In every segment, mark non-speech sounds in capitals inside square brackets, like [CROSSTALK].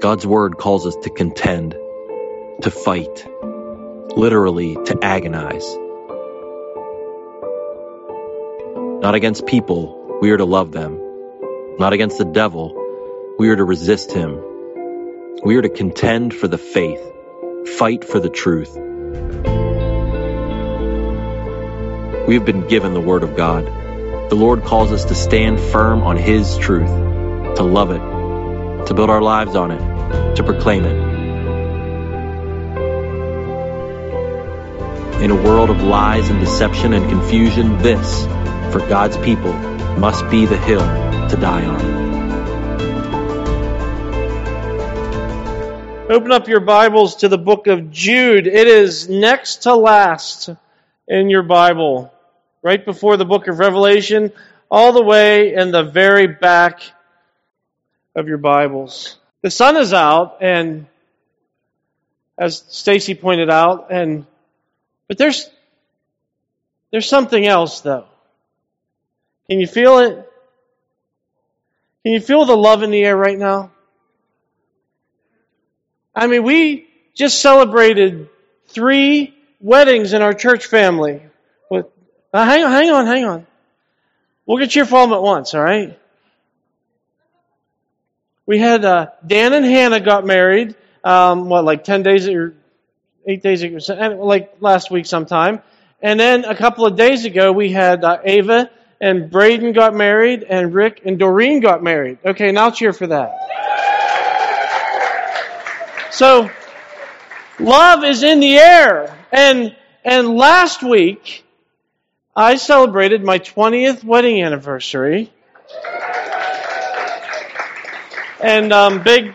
God's word calls us to contend, to fight, literally to agonize. Not against people, we are to love them. Not against the devil, we are to resist him. We are to contend for the faith, fight for the truth. We have been given the Word of God. The Lord calls us to stand firm on His truth, to love it, to build our lives on it, to proclaim it. In a world of lies and deception and confusion, this, for God's people, must be the hill to die on. Open up your Bibles to the book of Jude. It is next to last in your Bible, right before the book of Revelation, all the way in the very back of your Bibles. The sun is out, and as Stacy pointed out, and but there's there's something else though. Can you feel it? Can you feel the love in the air right now? I mean, we just celebrated three weddings in our church family. With, uh, hang on, hang on, hang on. We'll get cheerful at once, all right? We had uh, Dan and Hannah got married. Um, what, like ten days or eight days ago, like last week sometime. And then a couple of days ago, we had uh, Ava and Braden got married, and Rick and Doreen got married. Okay, now cheer for that. So, love is in the air. And, and last week, I celebrated my 20th wedding anniversary. And um, big,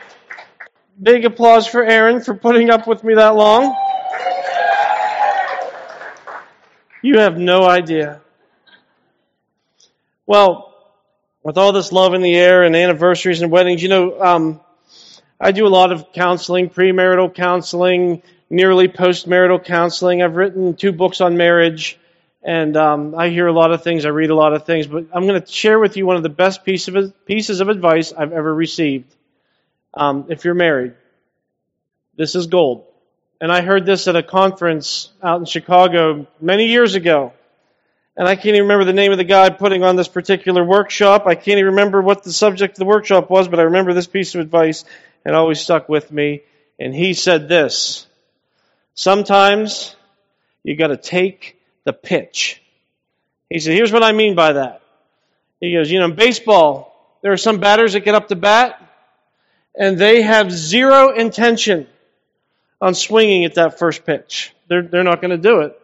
big applause for Aaron for putting up with me that long. You have no idea. Well, with all this love in the air and anniversaries and weddings, you know, um, I do a lot of counseling, premarital counseling, nearly postmarital counseling. I've written two books on marriage, and um, I hear a lot of things. I read a lot of things, but I'm going to share with you one of the best piece of, pieces of advice I've ever received. Um, if you're married, this is gold. And I heard this at a conference out in Chicago many years ago. And I can't even remember the name of the guy putting on this particular workshop. I can't even remember what the subject of the workshop was, but I remember this piece of advice and it always stuck with me. And he said this Sometimes you got to take the pitch. He said, Here's what I mean by that. He goes, You know, in baseball, there are some batters that get up to bat and they have zero intention on swinging at that first pitch. They're, they're not going to do it.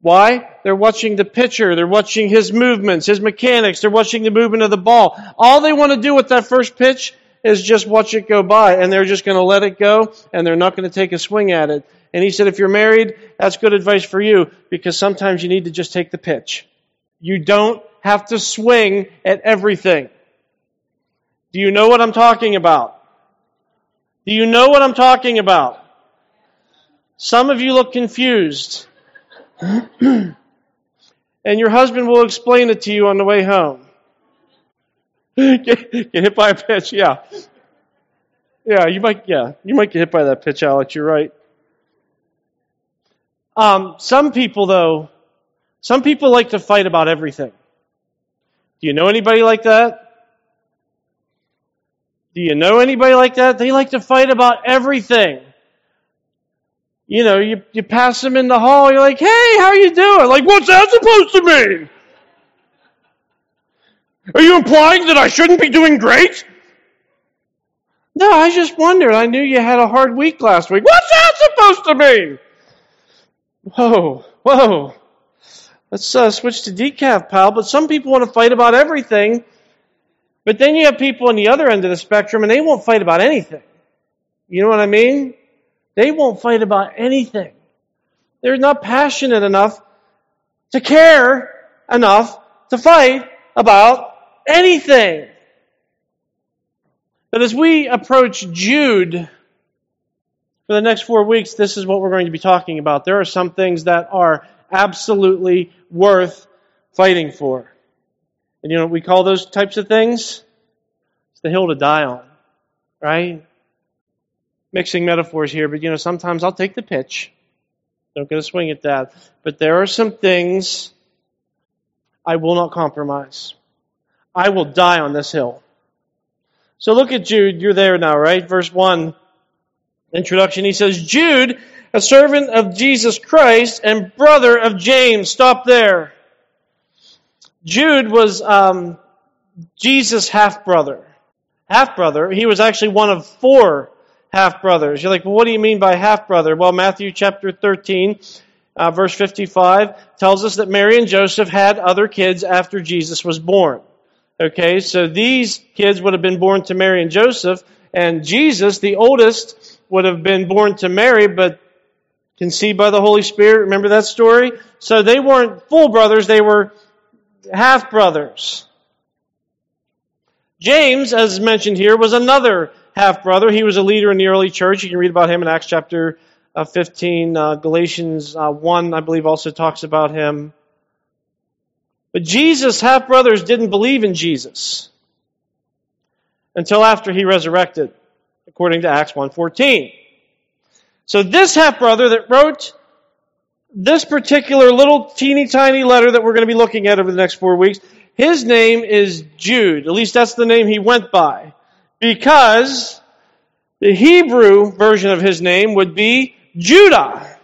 Why? They're watching the pitcher. They're watching his movements, his mechanics. They're watching the movement of the ball. All they want to do with that first pitch is just watch it go by and they're just going to let it go and they're not going to take a swing at it. And he said, if you're married, that's good advice for you because sometimes you need to just take the pitch. You don't have to swing at everything. Do you know what I'm talking about? Do you know what I'm talking about? Some of you look confused. [CLEARS THROAT] and your husband will explain it to you on the way home [LAUGHS] get, get hit by a pitch, yeah. Yeah, you might, yeah, you might get hit by that pitch, Alex. You're right. Um, some people, though, some people like to fight about everything. Do you know anybody like that? Do you know anybody like that? They like to fight about everything. You know, you, you pass them in the hall, you're like, hey, how you doing? Like, what's that supposed to mean? Are you implying that I shouldn't be doing great? No, I just wondered. I knew you had a hard week last week. What's that supposed to mean? Whoa, whoa. Let's uh, switch to decaf, pal. But some people want to fight about everything. But then you have people on the other end of the spectrum and they won't fight about anything. You know what I mean? They won't fight about anything. They're not passionate enough to care enough to fight about anything. But as we approach Jude for the next four weeks, this is what we're going to be talking about. There are some things that are absolutely worth fighting for. And you know what we call those types of things? It's the hill to die on. right? Mixing metaphors here, but you know, sometimes I'll take the pitch. Don't get a swing at that. But there are some things I will not compromise. I will die on this hill. So look at Jude. You're there now, right? Verse 1, introduction. He says, Jude, a servant of Jesus Christ and brother of James. Stop there. Jude was um, Jesus' half brother. Half brother. He was actually one of four half brothers. You're like, well, what do you mean by half brother? Well, Matthew chapter 13, uh, verse 55 tells us that Mary and Joseph had other kids after Jesus was born. Okay, so these kids would have been born to Mary and Joseph, and Jesus, the oldest, would have been born to Mary, but conceived by the Holy Spirit. Remember that story? So they weren't full brothers, they were half brothers. James, as mentioned here, was another half brother. He was a leader in the early church. You can read about him in Acts chapter uh, 15. Uh, Galatians uh, 1, I believe, also talks about him. But Jesus' half brothers didn't believe in Jesus until after he resurrected, according to Acts 1:14. So this half brother that wrote this particular little teeny tiny letter that we're going to be looking at over the next four weeks, his name is Jude. At least that's the name he went by. Because the Hebrew version of his name would be Judah.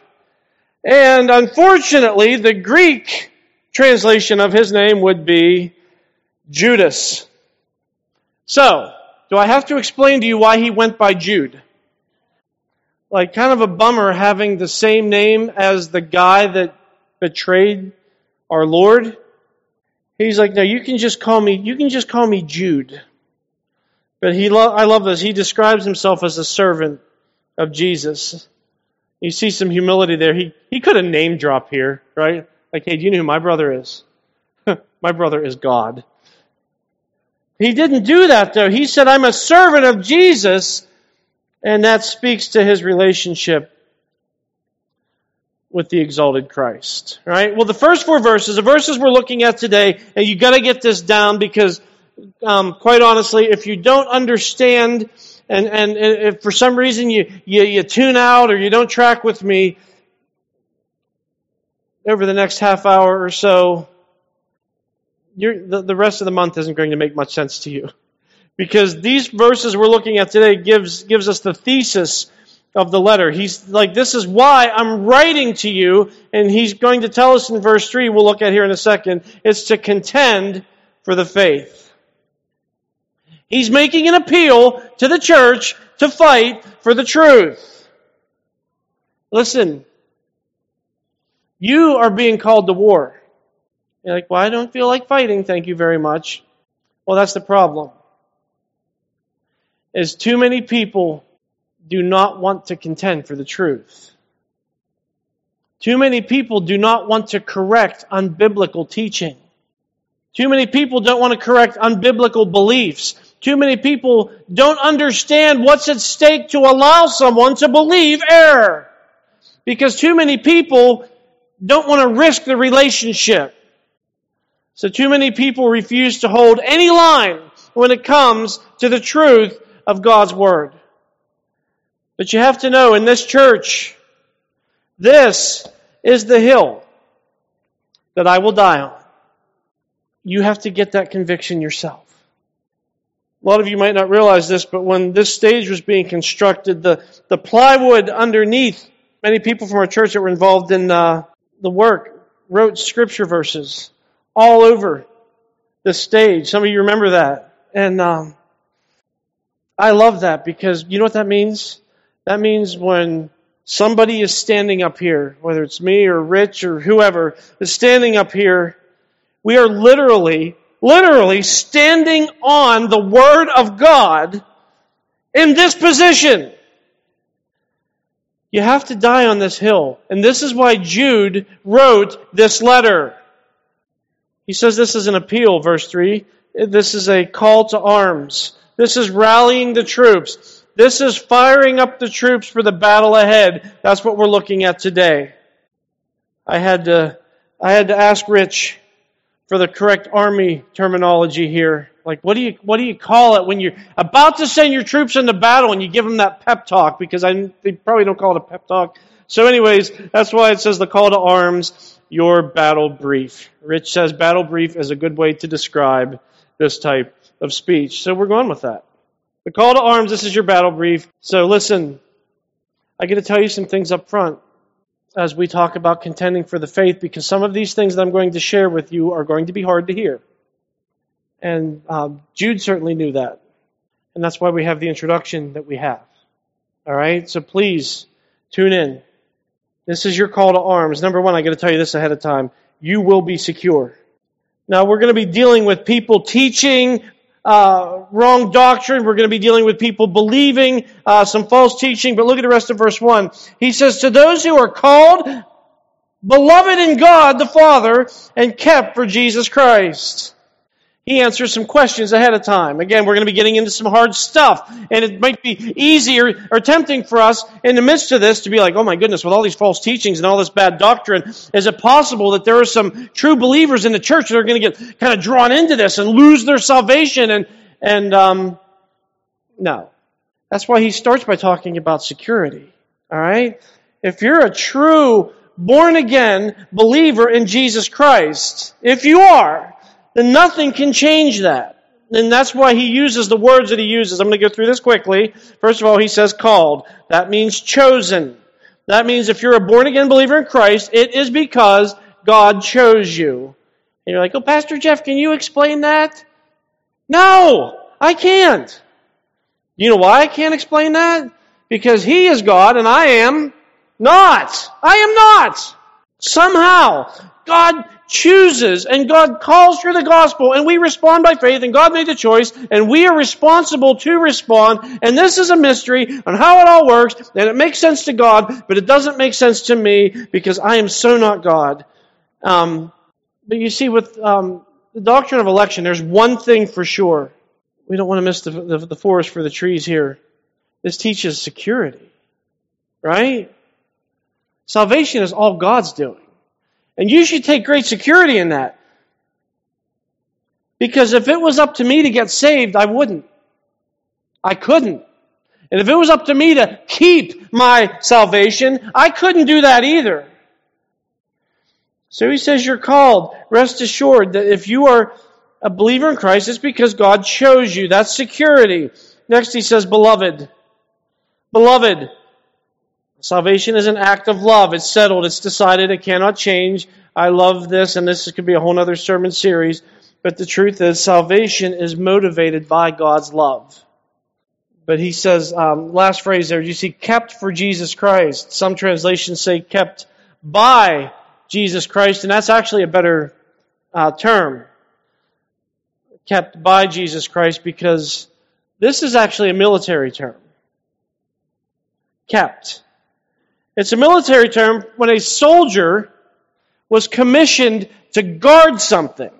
And unfortunately, the Greek translation of his name would be Judas. So, do I have to explain to you why he went by Jude? Like, kind of a bummer having the same name as the guy that betrayed our Lord. He's like, no, you can just call me, you can just call me Jude. But he, lo- I love this. He describes himself as a servant of Jesus. You see some humility there. He, he could have name drop here, right? Like, hey, do you know who my brother is? [LAUGHS] my brother is God. He didn't do that though. He said, I'm a servant of Jesus, and that speaks to his relationship with the exalted Christ. Right? Well, the first four verses, the verses we're looking at today, and you got to get this down because, um, quite honestly, if you don't understand, and and if for some reason you, you you tune out or you don't track with me, over the next half hour or so, the, the rest of the month isn't going to make much sense to you. Because these verses we're looking at today gives, gives us the thesis of the letter. He's like, this is why I'm writing to you, and he's going to tell us in verse 3, we'll look at here in a second, it's to contend for the faith. He's making an appeal to the church to fight for the truth. Listen, you are being called to war. You're like, well, I don't feel like fighting, thank you very much. Well, that's the problem. Is too many people do not want to contend for the truth. Too many people do not want to correct unbiblical teaching. Too many people don't want to correct unbiblical beliefs. Too many people don't understand what's at stake to allow someone to believe error. Because too many people don't want to risk the relationship. So too many people refuse to hold any line when it comes to the truth of God's Word. But you have to know in this church, this is the hill that I will die on. You have to get that conviction yourself. A lot of you might not realize this, but when this stage was being constructed, the, the plywood underneath, many people from our church that were involved in uh, the work wrote scripture verses all over the stage. Some of you remember that. And um, I love that because you know what that means? That means when somebody is standing up here, whether it's me or Rich or whoever is standing up here, we are literally, literally standing on the Word of God in this position. You have to die on this hill. And this is why Jude wrote this letter. He says this is an appeal, verse 3. This is a call to arms. This is rallying the troops. This is firing up the troops for the battle ahead. That's what we're looking at today. I had to, I had to ask Rich for the correct army terminology here. like what do you what do you call it when you're about to send your troops into battle and you give them that pep talk because I they probably don't call it a pep talk. So anyways, that's why it says the call to arms, your battle brief. Rich says battle brief is a good way to describe this type of speech. So we're going with that. The call to arms, this is your battle brief. So listen, I get to tell you some things up front as we talk about contending for the faith because some of these things that I'm going to share with you are going to be hard to hear. And um, Jude certainly knew that. And that's why we have the introduction that we have. All right? So please tune in. This is your call to arms. Number one, I got to tell you this ahead of time. You will be secure. Now, we're going to be dealing with people teaching uh, wrong doctrine. We're going to be dealing with people believing uh, some false teaching. But look at the rest of verse 1. He says, To those who are called, beloved in God the Father, and kept for Jesus Christ. He answers some questions ahead of time. Again, we're going to be getting into some hard stuff. And it might be easier or tempting for us in the midst of this to be like, oh my goodness, with all these false teachings and all this bad doctrine, is it possible that there are some true believers in the church that are going to get kind of drawn into this and lose their salvation? And, and, um, no. That's why he starts by talking about security. All right? If you're a true born again believer in Jesus Christ, if you are, then nothing can change that. And that's why he uses the words that he uses. I'm going to go through this quickly. First of all, he says called. That means chosen. That means if you're a born again believer in Christ, it is because God chose you. And you're like, oh, Pastor Jeff, can you explain that? No, I can't. You know why I can't explain that? Because he is God and I am not. I am not. Somehow, God chooses and God calls for the gospel and we respond by faith and God made the choice and we are responsible to respond and this is a mystery on how it all works and it makes sense to God but it doesn't make sense to me because I am so not God. Um, but you see with um, the doctrine of election there's one thing for sure. We don't want to miss the, the, the forest for the trees here. This teaches security. Right? Salvation is all God's doing. And you should take great security in that. Because if it was up to me to get saved, I wouldn't. I couldn't. And if it was up to me to keep my salvation, I couldn't do that either. So he says you're called. Rest assured that if you are a believer in Christ, it's because God chose you. That's security. Next he says, beloved. Beloved. Salvation is an act of love. It's settled. It's decided. It cannot change. I love this, and this could be a whole other sermon series. But the truth is, salvation is motivated by God's love. But he says, um, last phrase there, you see, kept for Jesus Christ. Some translations say kept by Jesus Christ, and that's actually a better uh, term. Kept by Jesus Christ because this is actually a military term. Kept. It's a military term when a soldier was commissioned to guard something.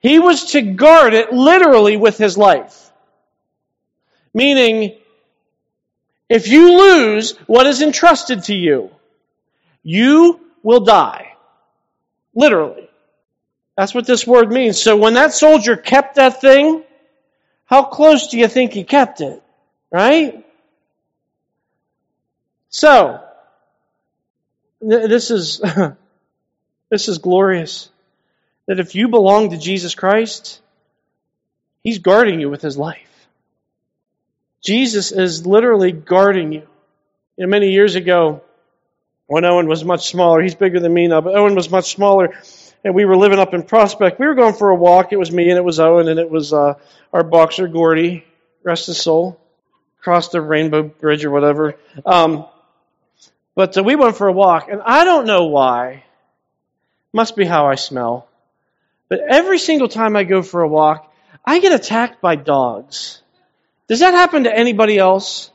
He was to guard it literally with his life. Meaning, if you lose what is entrusted to you, you will die. Literally. That's what this word means. So when that soldier kept that thing, how close do you think he kept it? Right? So, this is, [LAUGHS] this is glorious. That if you belong to Jesus Christ, He's guarding you with His life. Jesus is literally guarding you. you know, many years ago, when Owen was much smaller, he's bigger than me now, but Owen was much smaller, and we were living up in Prospect. We were going for a walk. It was me, and it was Owen, and it was uh, our boxer, Gordy, rest his soul, crossed the Rainbow Bridge or whatever. Um, but uh, we went for a walk, and I don't know why. Must be how I smell. But every single time I go for a walk, I get attacked by dogs. Does that happen to anybody else?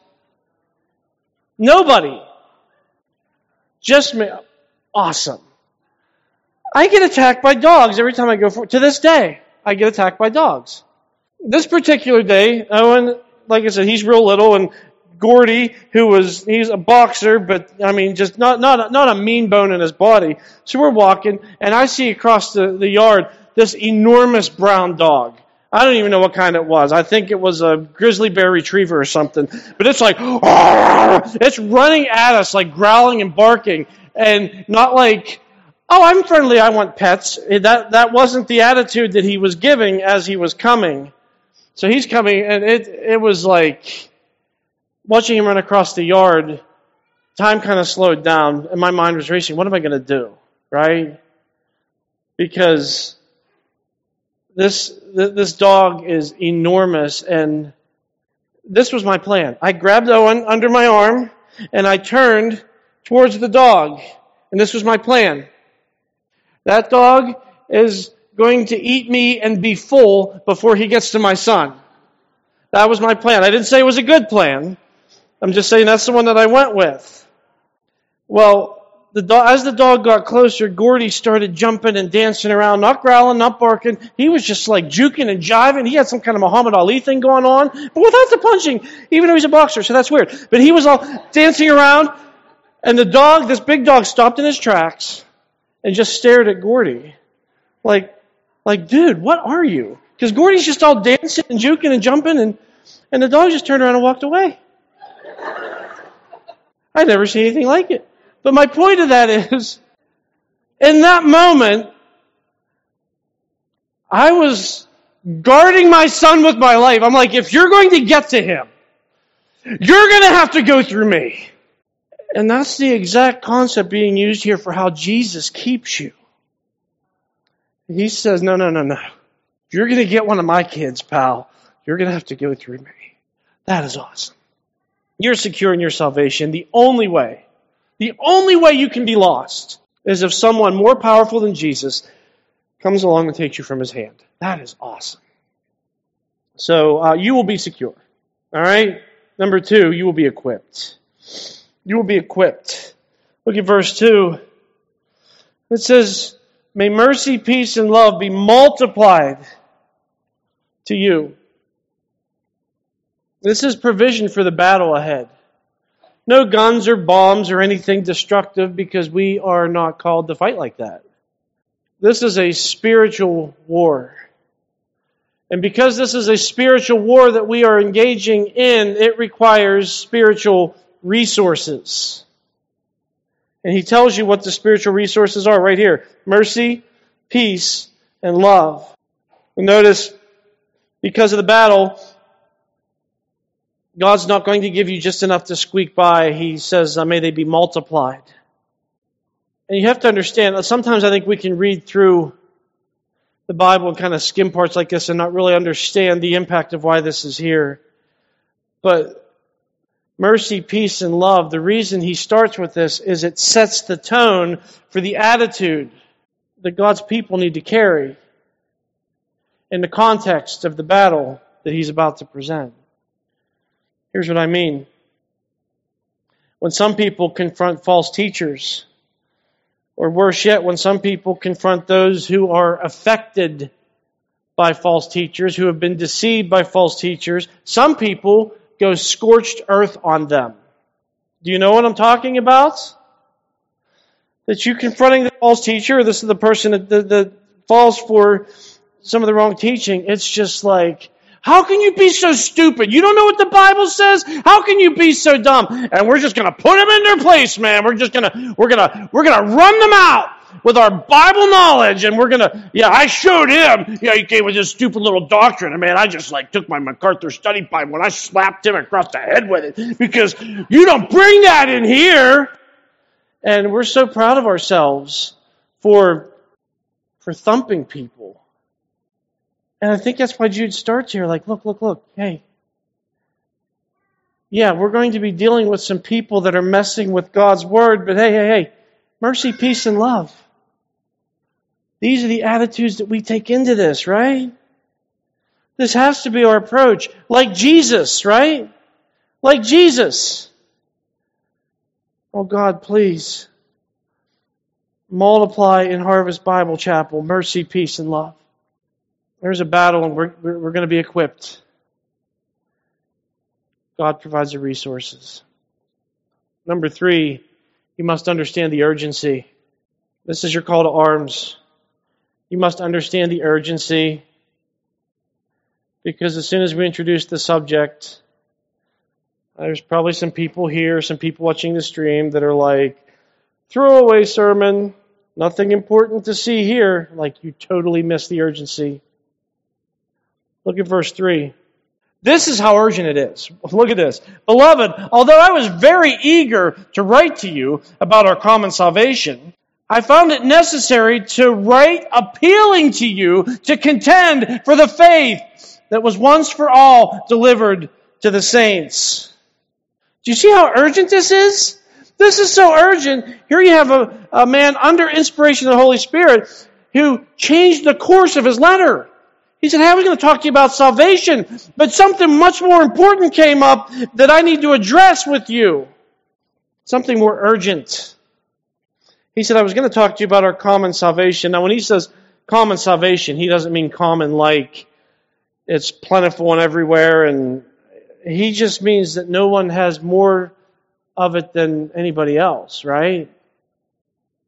Nobody. Just me. Awesome. I get attacked by dogs every time I go for, to this day, I get attacked by dogs. This particular day, Owen, like I said, he's real little and Gordy, who was he's a boxer, but I mean, just not not not a mean bone in his body. So we're walking, and I see across the, the yard this enormous brown dog. I don't even know what kind it was. I think it was a grizzly bear retriever or something. But it's like, [LAUGHS] it's running at us, like growling and barking, and not like, oh, I'm friendly, I want pets. That, that wasn't the attitude that he was giving as he was coming. So he's coming, and it, it was like, watching him run across the yard, time kind of slowed down, and my mind was racing. What am I going to do? Right? Because this this dog is enormous, and this was my plan. I grabbed Owen under my arm, and I turned towards the dog, and this was my plan. That dog is going to eat me and be full before he gets to my son. That was my plan. I didn't say it was a good plan. I'm just saying that's the one that I went with. Well, the dog, as the dog got closer, Gordy started jumping and dancing around, not growling, not barking. He was just like juking and jiving. He had some kind of Muhammad Ali thing going on, but without the punching, even though he's a boxer, so that's weird. But he was all dancing around, and the dog, this big dog, stopped in his tracks and just stared at Gordy. Like, like, dude, what are you? Because Gordy's just all dancing and juking and jumping, and, and the dog just turned around and walked away. I'd never seen anything like it. But my point of that is, in that moment, I was guarding my son with my life. I'm like, if you're going to get to him, you're going to have to go through me. And that's the exact concept being used here for how Jesus keeps you. He says, no, no, no, no. You're going to get one of my kids, pal. You're going to have to go through me. That is awesome. You're secure in your salvation. The only way the only way you can be lost is if someone more powerful than Jesus comes along and takes you from his hand. That is awesome. So uh, you will be secure. All right? Number two, you will be equipped. You will be equipped. Look at verse 2. It says, May mercy, peace, and love be multiplied to you. This is provision for the battle ahead. No guns or bombs or anything destructive because we are not called to fight like that. This is a spiritual war. And because this is a spiritual war that we are engaging in, it requires spiritual resources. And he tells you what the spiritual resources are right here mercy, peace, and love. And notice, because of the battle, God's not going to give you just enough to squeak by. He says, may they be multiplied. And you have to understand, sometimes I think we can read through the Bible and kind of skim parts like this and not really understand the impact of why this is here. But mercy, peace, and love, the reason he starts with this is it sets the tone for the attitude that God's people need to carry in the context of the battle that he's about to present. Here's what I mean. When some people confront false teachers, or worse yet, when some people confront those who are affected by false teachers, who have been deceived by false teachers, some people go scorched earth on them. Do you know what I'm talking about? That you confronting the false teacher, this is the person that, that, that falls for some of the wrong teaching, it's just like, how can you be so stupid? You don't know what the Bible says? How can you be so dumb? And we're just going to put them in their place, man. We're just going to, we're going to, we're going to run them out with our Bible knowledge, and we're gonna, yeah, I showed him. Yeah, he came with his stupid little doctrine, and man, I just like took my MacArthur study Bible and I slapped him across the head with it because you don't bring that in here. And we're so proud of ourselves for for thumping people and I think that's why Jude starts here like, look, look, look, hey. Yeah, we're going to be dealing with some people that are messing with God's word, but hey, hey, hey, mercy, peace, and love. These are the attitudes that we take into this, right? This has to be our approach. Like Jesus, right? Like Jesus. Oh God, please multiply in Harvest Bible Chapel mercy, peace, and love. There's a battle and we're, we're going to be equipped. God provides the resources. Number three, you must understand the urgency. This is your call to arms. You must understand the urgency. Because as soon as we introduce the subject, there's probably some people here, some people watching the stream that are like, throwaway sermon, nothing important to see here. Like you totally miss the urgency. Look at verse 3. This is how urgent it is. Look at this. Beloved, although I was very eager to write to you about our common salvation, I found it necessary to write appealing to you to contend for the faith that was once for all delivered to the saints. Do you see how urgent this is? This is so urgent. Here you have a, a man under inspiration of the Holy Spirit who changed the course of his letter. He said, Hey, I was going to talk to you about salvation, but something much more important came up that I need to address with you. Something more urgent. He said, I was going to talk to you about our common salvation. Now, when he says common salvation, he doesn't mean common like it's plentiful and everywhere, and he just means that no one has more of it than anybody else, right?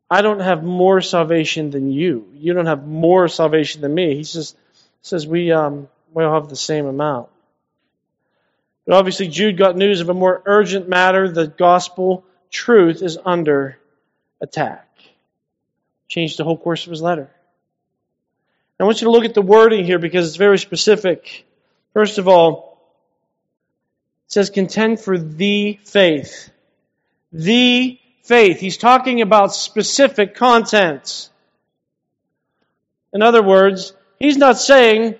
I don't have more salvation than you. You don't have more salvation than me. He says, says we um, we all have the same amount. But obviously, Jude got news of a more urgent matter. The gospel truth is under attack. Changed the whole course of his letter. I want you to look at the wording here because it's very specific. First of all, it says contend for the faith. The faith. He's talking about specific contents. In other words, He's not saying,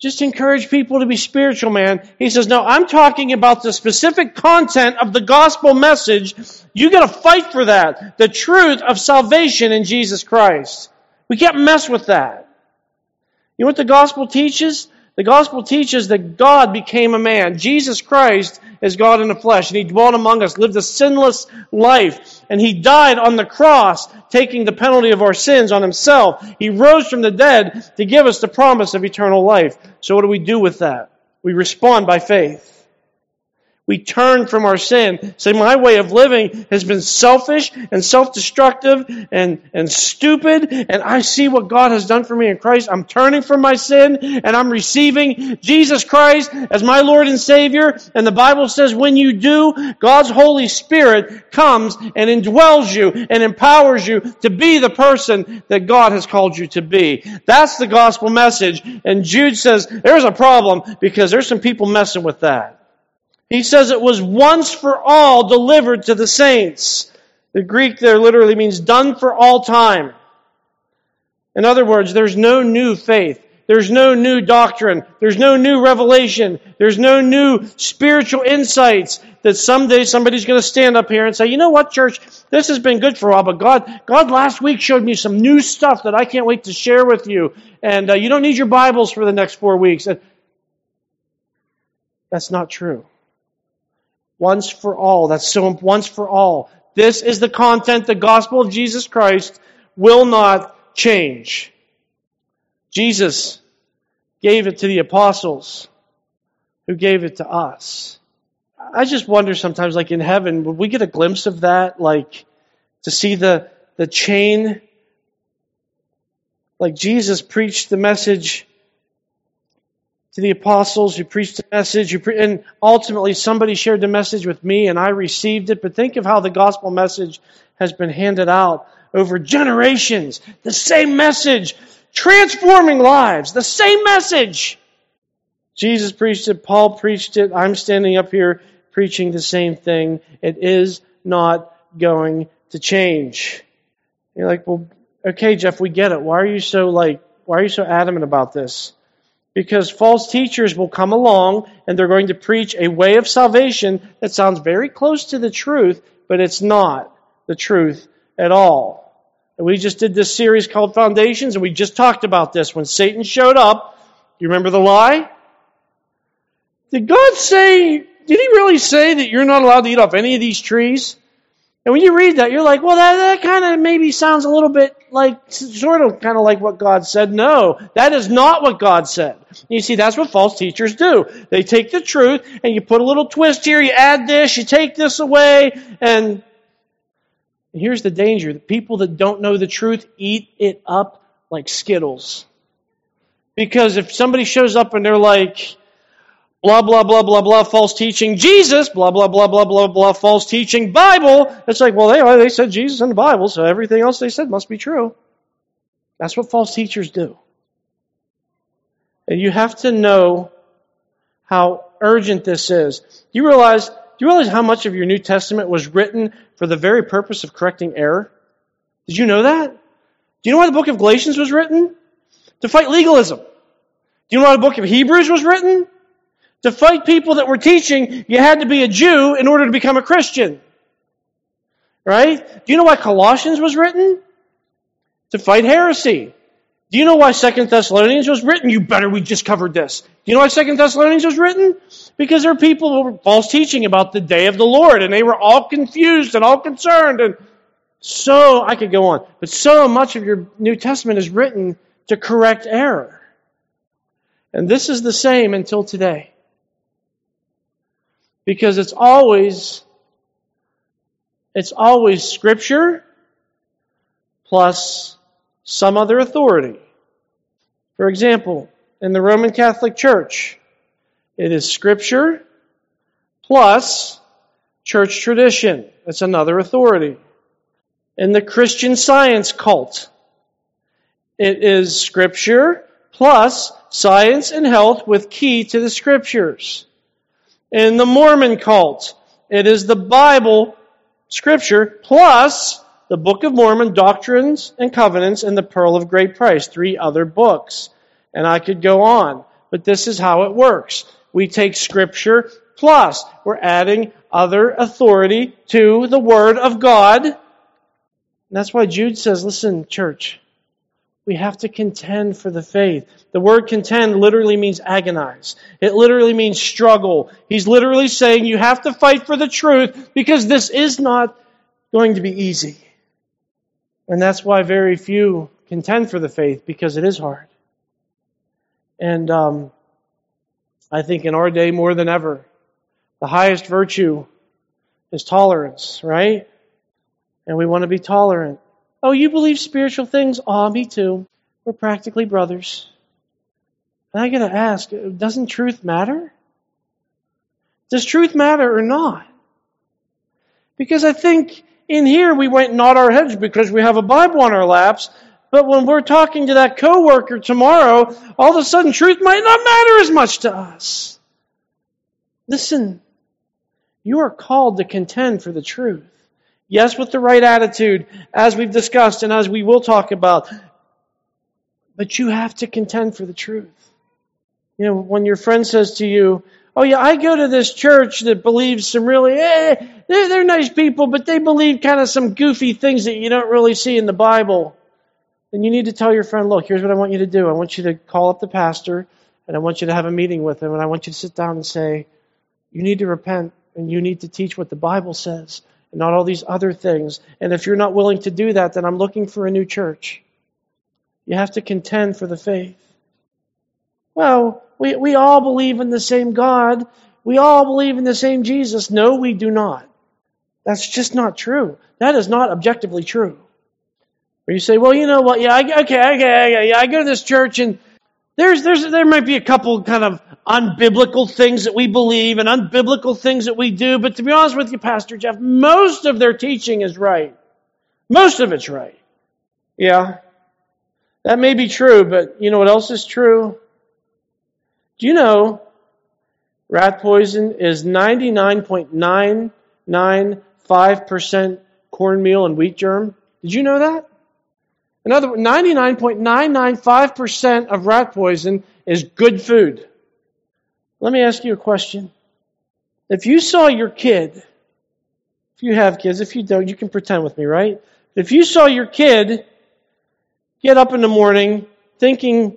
just encourage people to be spiritual, man. He says, no, I'm talking about the specific content of the gospel message. You gotta fight for that. The truth of salvation in Jesus Christ. We can't mess with that. You know what the gospel teaches? The gospel teaches that God became a man. Jesus Christ is God in the flesh, and He dwelt among us, lived a sinless life, and He died on the cross, taking the penalty of our sins on Himself. He rose from the dead to give us the promise of eternal life. So what do we do with that? We respond by faith. We turn from our sin. Say, my way of living has been selfish and self-destructive and, and stupid, and I see what God has done for me in Christ. I'm turning from my sin, and I'm receiving Jesus Christ as my Lord and Savior. And the Bible says when you do, God's Holy Spirit comes and indwells you and empowers you to be the person that God has called you to be. That's the gospel message. And Jude says, there's a problem because there's some people messing with that. He says it was once for all delivered to the saints. The Greek there literally means done for all time. In other words, there's no new faith. There's no new doctrine. There's no new revelation. There's no new spiritual insights that someday somebody's going to stand up here and say, you know what, church, this has been good for a while, but God, God last week showed me some new stuff that I can't wait to share with you. And uh, you don't need your Bibles for the next four weeks. That's not true once for all. That's so once for all. This is the content. The gospel of Jesus Christ will not change. Jesus gave it to the apostles who gave it to us. I just wonder sometimes, like in heaven, would we get a glimpse of that? Like to see the, the chain? Like Jesus preached the message to the apostles who preached the message, pre- and ultimately somebody shared the message with me and I received it. But think of how the gospel message has been handed out over generations. The same message, transforming lives, the same message. Jesus preached it, Paul preached it, I'm standing up here preaching the same thing. It is not going to change. You're like, well, okay, Jeff, we get it. Why are you so like, why are you so adamant about this? Because false teachers will come along and they're going to preach a way of salvation that sounds very close to the truth, but it's not the truth at all. And we just did this series called Foundations, and we just talked about this. When Satan showed up, you remember the lie? Did God say, did he really say that you're not allowed to eat off any of these trees? And when you read that, you're like, well, that, that kind of maybe sounds a little bit like, sort of kind of like what God said. No, that is not what God said. You see, that's what false teachers do. They take the truth and you put a little twist here, you add this, you take this away, and here's the danger. The people that don't know the truth eat it up like Skittles. Because if somebody shows up and they're like, blah, blah, blah, blah, blah, false teaching, Jesus, blah, blah, blah, blah, blah, blah, false teaching, Bible, it's like, well, they, they said Jesus in the Bible, so everything else they said must be true. That's what false teachers do. And you have to know how urgent this is. You realize, do you realize how much of your New Testament was written for the very purpose of correcting error? Did you know that? Do you know why the book of Galatians was written? To fight legalism. Do you know why the book of Hebrews was written? To fight people that were teaching you had to be a Jew in order to become a Christian. Right? Do you know why Colossians was written? To fight heresy. Do you know why Second Thessalonians was written? You better, we just covered this. Do you know why Second Thessalonians was written? Because there are people who were false teaching about the day of the Lord, and they were all confused and all concerned, and so I could go on. But so much of your New Testament is written to correct error. And this is the same until today. Because it's always it's always scripture plus some other authority. For example, in the Roman Catholic Church, it is Scripture plus church tradition. That's another authority. In the Christian Science cult, it is Scripture plus science and health with key to the Scriptures. In the Mormon cult, it is the Bible, Scripture, plus the Book of Mormon, Doctrines and Covenants, and the Pearl of Great Price, three other books. And I could go on, but this is how it works. We take Scripture plus we're adding other authority to the Word of God. And that's why Jude says, listen, church, we have to contend for the faith. The word contend literally means agonize. It literally means struggle. He's literally saying you have to fight for the truth because this is not going to be easy. And that's why very few contend for the faith because it is hard. And um, I think in our day more than ever, the highest virtue is tolerance, right? And we want to be tolerant. Oh, you believe spiritual things? Oh, me too. We're practically brothers. And I got to ask, doesn't truth matter? Does truth matter or not? Because I think in here, we might nod our heads because we have a Bible on our laps. But when we're talking to that coworker tomorrow, all of a sudden truth might not matter as much to us. Listen, you are called to contend for the truth. Yes, with the right attitude, as we've discussed and as we will talk about. But you have to contend for the truth. You know, when your friend says to you, Oh yeah, I go to this church that believes some really, eh, they're, they're nice people, but they believe kind of some goofy things that you don't really see in the Bible. Then you need to tell your friend, look, here's what I want you to do. I want you to call up the pastor, and I want you to have a meeting with him, and I want you to sit down and say, you need to repent, and you need to teach what the Bible says, and not all these other things. And if you're not willing to do that, then I'm looking for a new church. You have to contend for the faith. Well, we, we all believe in the same God. We all believe in the same Jesus. No, we do not. That's just not true. That is not objectively true. Or you say, well, you know what? Yeah, I, okay, okay, okay, yeah, I go to this church and there's, there's, there might be a couple kind of unbiblical things that we believe and unbiblical things that we do, but to be honest with you, Pastor Jeff, most of their teaching is right. Most of it's right. Yeah. That may be true, but you know what else is true? Do you know rat poison is 99.995% cornmeal and wheat germ? Did you know that? In other words, 99.995% of rat poison is good food. Let me ask you a question. If you saw your kid, if you have kids, if you don't, you can pretend with me, right? If you saw your kid get up in the morning thinking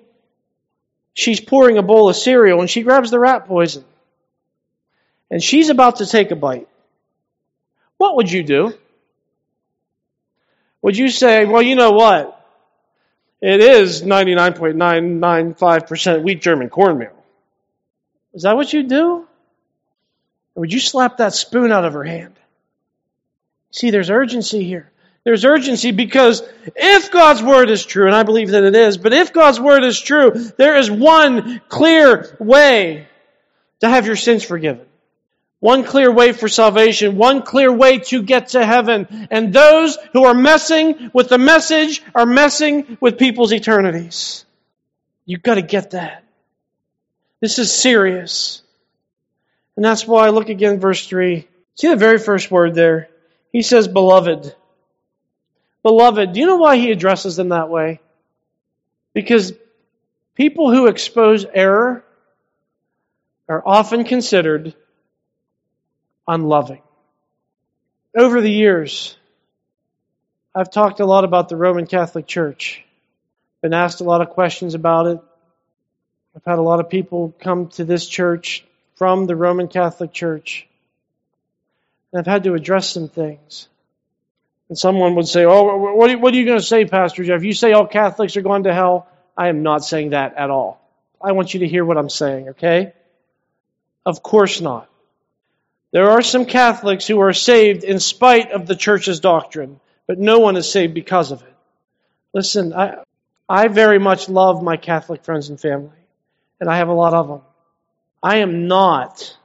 she's pouring a bowl of cereal and she grabs the rat poison. And she's about to take a bite. What would you do? Would you say, well, you know what? It is 99.995% wheat German cornmeal. Is that what you do? Or would you slap that spoon out of her hand? See, there's urgency here. There's urgency because if God's word is true, and I believe that it is, but if God's word is true, there is one clear way to have your sins forgiven. One clear way for salvation, one clear way to get to heaven. And those who are messing with the message are messing with people's eternities. You've got to get that. This is serious. And that's why I look again verse 3. See the very first word there? He says, beloved. Beloved. Do you know why he addresses them that way? Because people who expose error are often considered unloving. Over the years, I've talked a lot about the Roman Catholic Church, been asked a lot of questions about it. I've had a lot of people come to this church from the Roman Catholic Church. And I've had to address some things. And someone would say, Oh, what are you going to say, Pastor Jeff? You say all Catholics are going to hell? I am not saying that at all. I want you to hear what I'm saying, okay? Of course not. There are some Catholics who are saved in spite of the church's doctrine, but no one is saved because of it. Listen, I, I very much love my Catholic friends and family, and I have a lot of them. I am not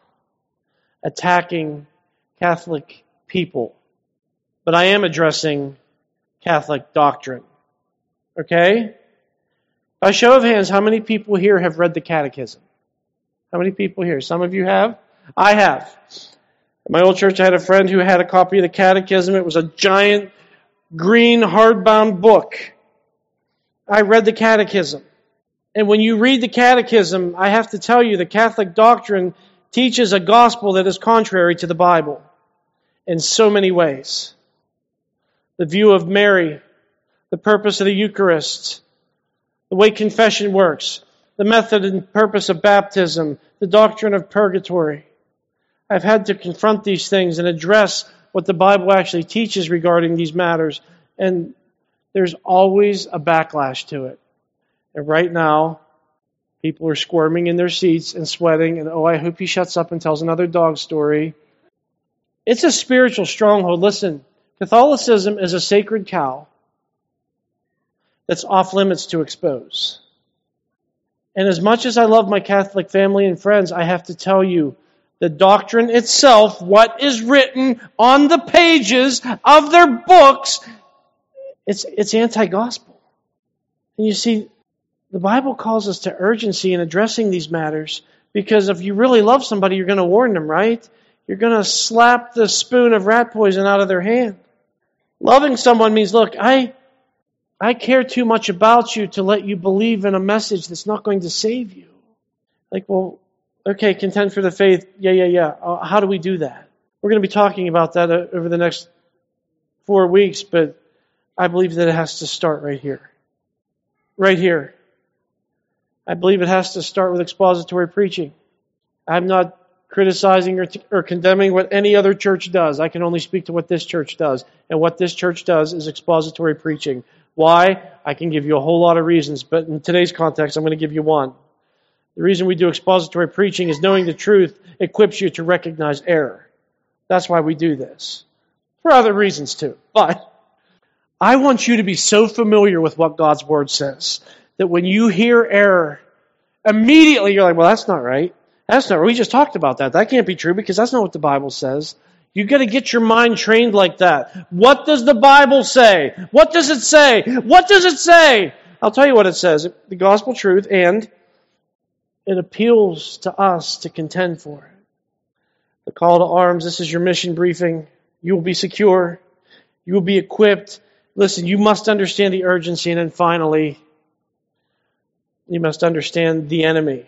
attacking Catholic people, but I am addressing Catholic doctrine. Okay? By show of hands, how many people here have read the Catechism? How many people here? Some of you have? I have. At my old church, I had a friend who had a copy of the Catechism. It was a giant green hardbound book. I read the Catechism. And when you read the Catechism, I have to tell you the Catholic doctrine teaches a gospel that is contrary to the Bible in so many ways. The view of Mary, the purpose of the Eucharist, the way confession works, the method and purpose of baptism, the doctrine of purgatory. I've had to confront these things and address what the Bible actually teaches regarding these matters. And there's always a backlash to it. And right now, people are squirming in their seats and sweating, and oh, I hope he shuts up and tells another dog story. It's a spiritual stronghold. Listen, Catholicism is a sacred cow that's off limits to expose. And as much as I love my Catholic family and friends, I have to tell you, the doctrine itself, what is written on the pages of their books, it's, it's anti-gospel. And you see, the Bible calls us to urgency in addressing these matters because if you really love somebody, you're going to warn them, right? You're going to slap the spoon of rat poison out of their hand. Loving someone means, look, I, I care too much about you to let you believe in a message that's not going to save you. Like, well, Okay, contend for the faith. Yeah, yeah, yeah. Uh, how do we do that? We're going to be talking about that uh, over the next four weeks, but I believe that it has to start right here. Right here. I believe it has to start with expository preaching. I'm not criticizing or, t- or condemning what any other church does. I can only speak to what this church does. And what this church does is expository preaching. Why? I can give you a whole lot of reasons, but in today's context, I'm going to give you one. The reason we do expository preaching is knowing the truth equips you to recognize error. That's why we do this. For other reasons too. But I want you to be so familiar with what God's Word says that when you hear error, immediately you're like, well, that's not right. That's not right. We just talked about that. That can't be true because that's not what the Bible says. You got to get your mind trained like that. What does the Bible say? What does it say? What does it say? I'll tell you what it says. The gospel truth and it appeals to us to contend for it. The call to arms, this is your mission briefing. You will be secure. You will be equipped. Listen, you must understand the urgency. And then finally, you must understand the enemy.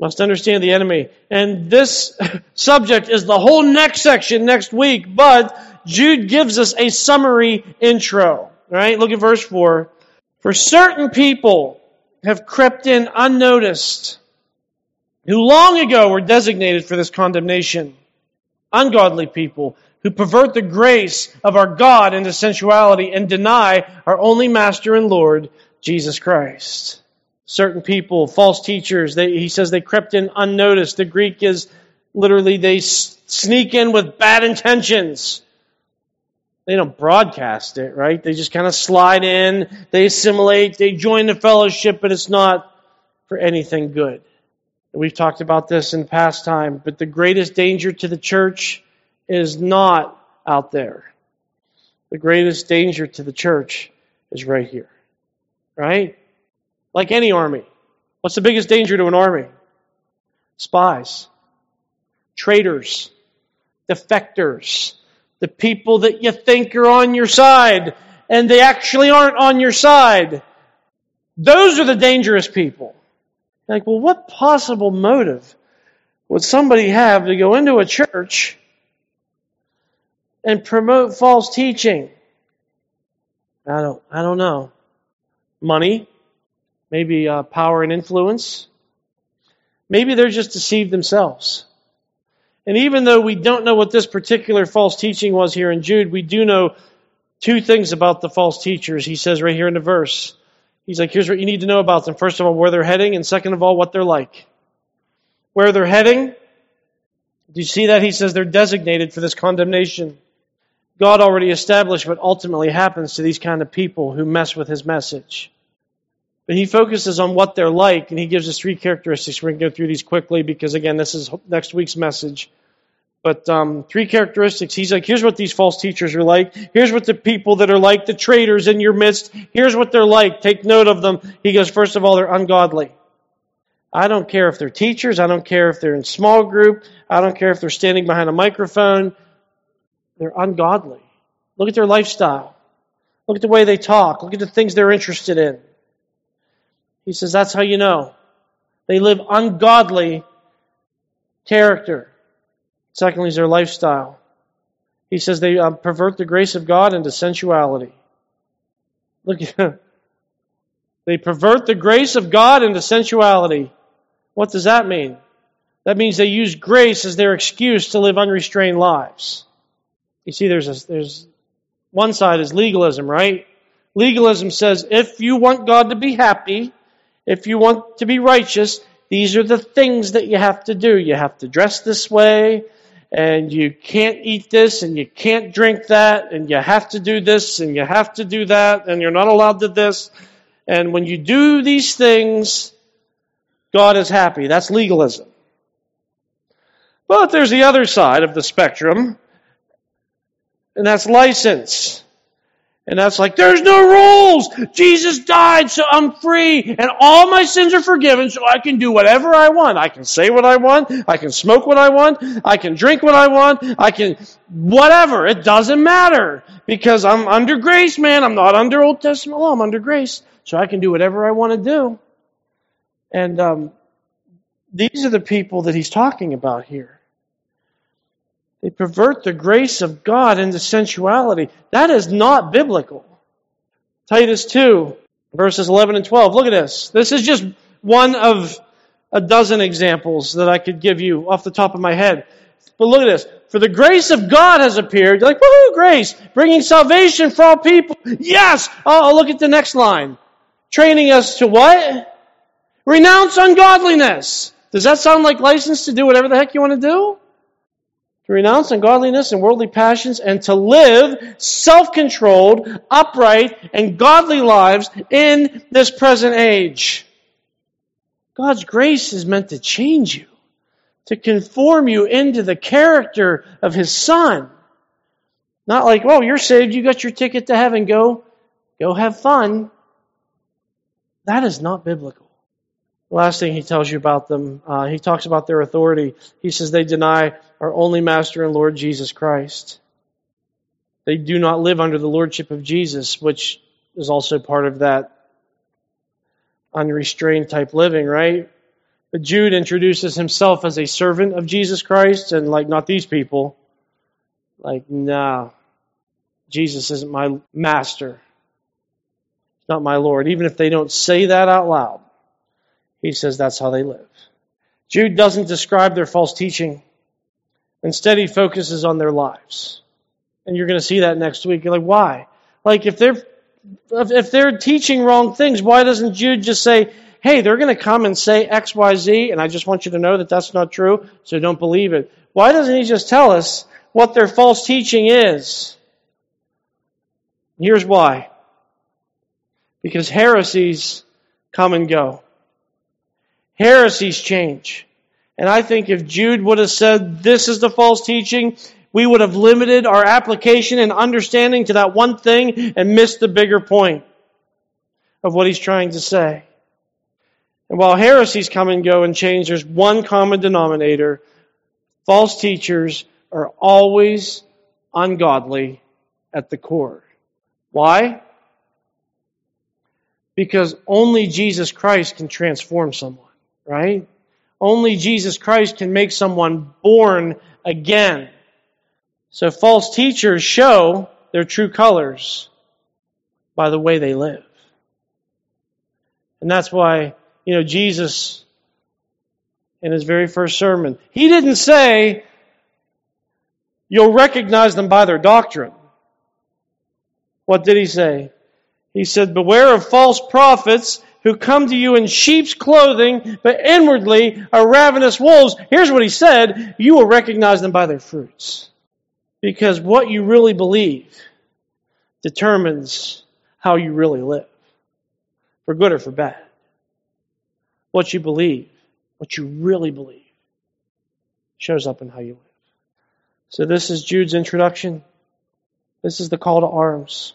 Must understand the enemy. And this [LAUGHS] subject is the whole next section next week, but Jude gives us a summary intro. Right? look at verse 4. For certain people, have crept in unnoticed, who long ago were designated for this condemnation. Ungodly people who pervert the grace of our God into sensuality and deny our only Master and Lord, Jesus Christ. Certain people, false teachers, they, he says they crept in unnoticed. The Greek is literally they sneak in with bad intentions. They don't broadcast it, right? They just kind of slide in, they assimilate, they join the fellowship, but it's not for anything good. We've talked about this in past time, but the greatest danger to the church is not out there. The greatest danger to the church is right here. Right? Like any army. What's the biggest danger to an army? Spies, traitors, defectors, the people that you think are on your side and they actually aren't on your side. Those are the dangerous people. Like, well, what possible motive would somebody have to go into a church and promote false teaching? I don't, I don't know. Money, maybe uh, power and influence. Maybe they're just deceived themselves. And even though we don't know what this particular false teaching was here in Jude, we do know two things about the false teachers. He says right here in the verse. He's like, here's what you need to know about them. First of all, where they're heading, and second of all, what they're like. Where they're heading, do you see that? He says they're designated for this condemnation. God already established what ultimately happens to these kind of people who mess with his message. But he focuses on what they're like, and he gives us three characteristics. We're going to go through these quickly because, again, this is next week's message. But um, three characteristics. He's like, here's what these false teachers are like. Here's what the people that are like, the traitors in your midst. Here's what they're like. Take note of them. He goes, first of all, they're ungodly. I don't care if they're teachers. I don't care if they're in small group. I don't care if they're standing behind a microphone. They're ungodly. Look at their lifestyle. Look at the way they talk. Look at the things they're interested in. He says that's how you know. They live ungodly character. Secondly, is their lifestyle. He says they um, pervert the grace of God into sensuality. Look, [LAUGHS] they pervert the grace of God into sensuality. What does that mean? That means they use grace as their excuse to live unrestrained lives. You see, there's a, there's one side is legalism, right? Legalism says if you want God to be happy, if you want to be righteous, these are the things that you have to do. You have to dress this way, and you can't eat this, and you can't drink that, and you have to do this, and you have to do that, and you're not allowed to this. And when you do these things, God is happy. That's legalism. But there's the other side of the spectrum, and that's license. And that's like, there's no rules. Jesus died, so I'm free. And all my sins are forgiven, so I can do whatever I want. I can say what I want. I can smoke what I want. I can drink what I want. I can, whatever. It doesn't matter. Because I'm under grace, man. I'm not under Old Testament law. I'm under grace. So I can do whatever I want to do. And um, these are the people that he's talking about here. They pervert the grace of God into sensuality. That is not biblical. Titus 2, verses 11 and 12. Look at this. This is just one of a dozen examples that I could give you off the top of my head. But look at this. For the grace of God has appeared. You're like, woohoo, grace. Bringing salvation for all people. Yes. Oh, oh look at the next line. Training us to what? Renounce ungodliness. Does that sound like license to do whatever the heck you want to do? Renounce ungodliness and worldly passions, and to live self controlled, upright, and godly lives in this present age. God's grace is meant to change you, to conform you into the character of His Son. Not like, well, you're saved, you got your ticket to heaven, go, go have fun. That is not biblical. Last thing he tells you about them, uh, he talks about their authority. He says they deny our only Master and Lord Jesus Christ. They do not live under the lordship of Jesus, which is also part of that unrestrained type living, right? But Jude introduces himself as a servant of Jesus Christ, and like, not these people. Like, nah, Jesus isn't my master. Not my Lord. Even if they don't say that out loud. He says that's how they live. Jude doesn't describe their false teaching. Instead, he focuses on their lives. And you're going to see that next week. You're like, why? Like, if they're, if they're teaching wrong things, why doesn't Jude just say, hey, they're going to come and say X, Y, Z, and I just want you to know that that's not true, so don't believe it. Why doesn't he just tell us what their false teaching is? Here's why. Because heresies come and go. Heresies change. And I think if Jude would have said, this is the false teaching, we would have limited our application and understanding to that one thing and missed the bigger point of what he's trying to say. And while heresies come and go and change, there's one common denominator. False teachers are always ungodly at the core. Why? Because only Jesus Christ can transform someone, right? Only Jesus Christ can make someone born again. So false teachers show their true colors by the way they live. And that's why, you know, Jesus, in his very first sermon, he didn't say, you'll recognize them by their doctrine. What did he say? He said, Beware of false prophets who come to you in sheep's clothing, but inwardly are ravenous wolves. Here's what he said You will recognize them by their fruits. Because what you really believe determines how you really live, for good or for bad. What you believe, what you really believe, shows up in how you live. So, this is Jude's introduction. This is the call to arms.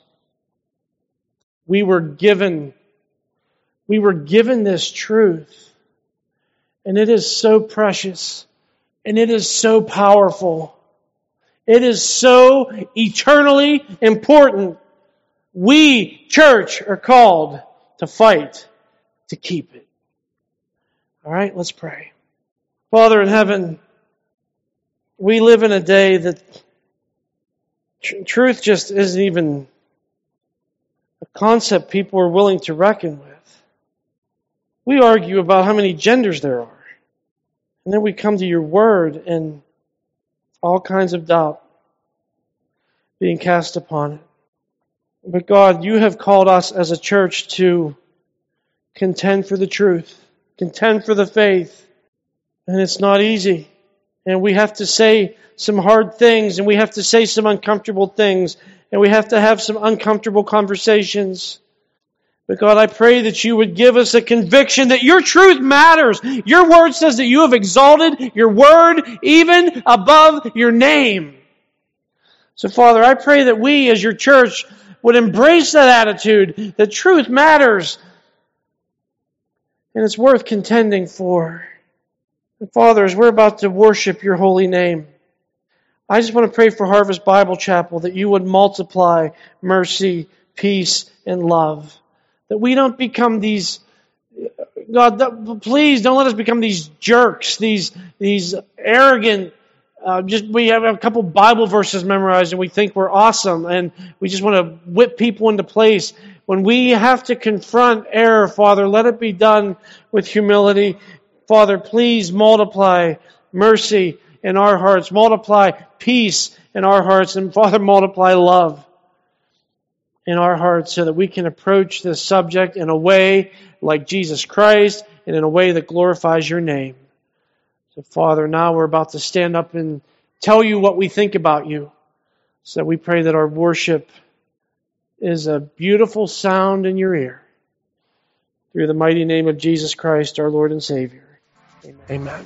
We were given, we were given this truth. And it is so precious. And it is so powerful. It is so eternally important. We, church, are called to fight to keep it. All right, let's pray. Father in heaven, we live in a day that tr- truth just isn't even a concept people are willing to reckon with. We argue about how many genders there are. And then we come to your word and all kinds of doubt being cast upon it. But God, you have called us as a church to contend for the truth, contend for the faith. And it's not easy. And we have to say some hard things and we have to say some uncomfortable things and we have to have some uncomfortable conversations. But God, I pray that you would give us a conviction that your truth matters. Your word says that you have exalted your word even above your name. So Father, I pray that we as your church would embrace that attitude that truth matters and it's worth contending for. And Father, as we're about to worship your holy name, I just want to pray for Harvest Bible Chapel that you would multiply mercy, peace, and love. That we don't become these, God, that, please don't let us become these jerks, these, these arrogant, uh, just we have a couple Bible verses memorized and we think we're awesome and we just want to whip people into place. When we have to confront error, Father, let it be done with humility. Father, please multiply mercy in our hearts, multiply peace in our hearts, and Father, multiply love in our hearts so that we can approach this subject in a way like Jesus Christ and in a way that glorifies your name. So, Father, now we're about to stand up and tell you what we think about you. So we pray that our worship is a beautiful sound in your ear. Through the mighty name of Jesus Christ, our Lord and Savior. Amen. Amen.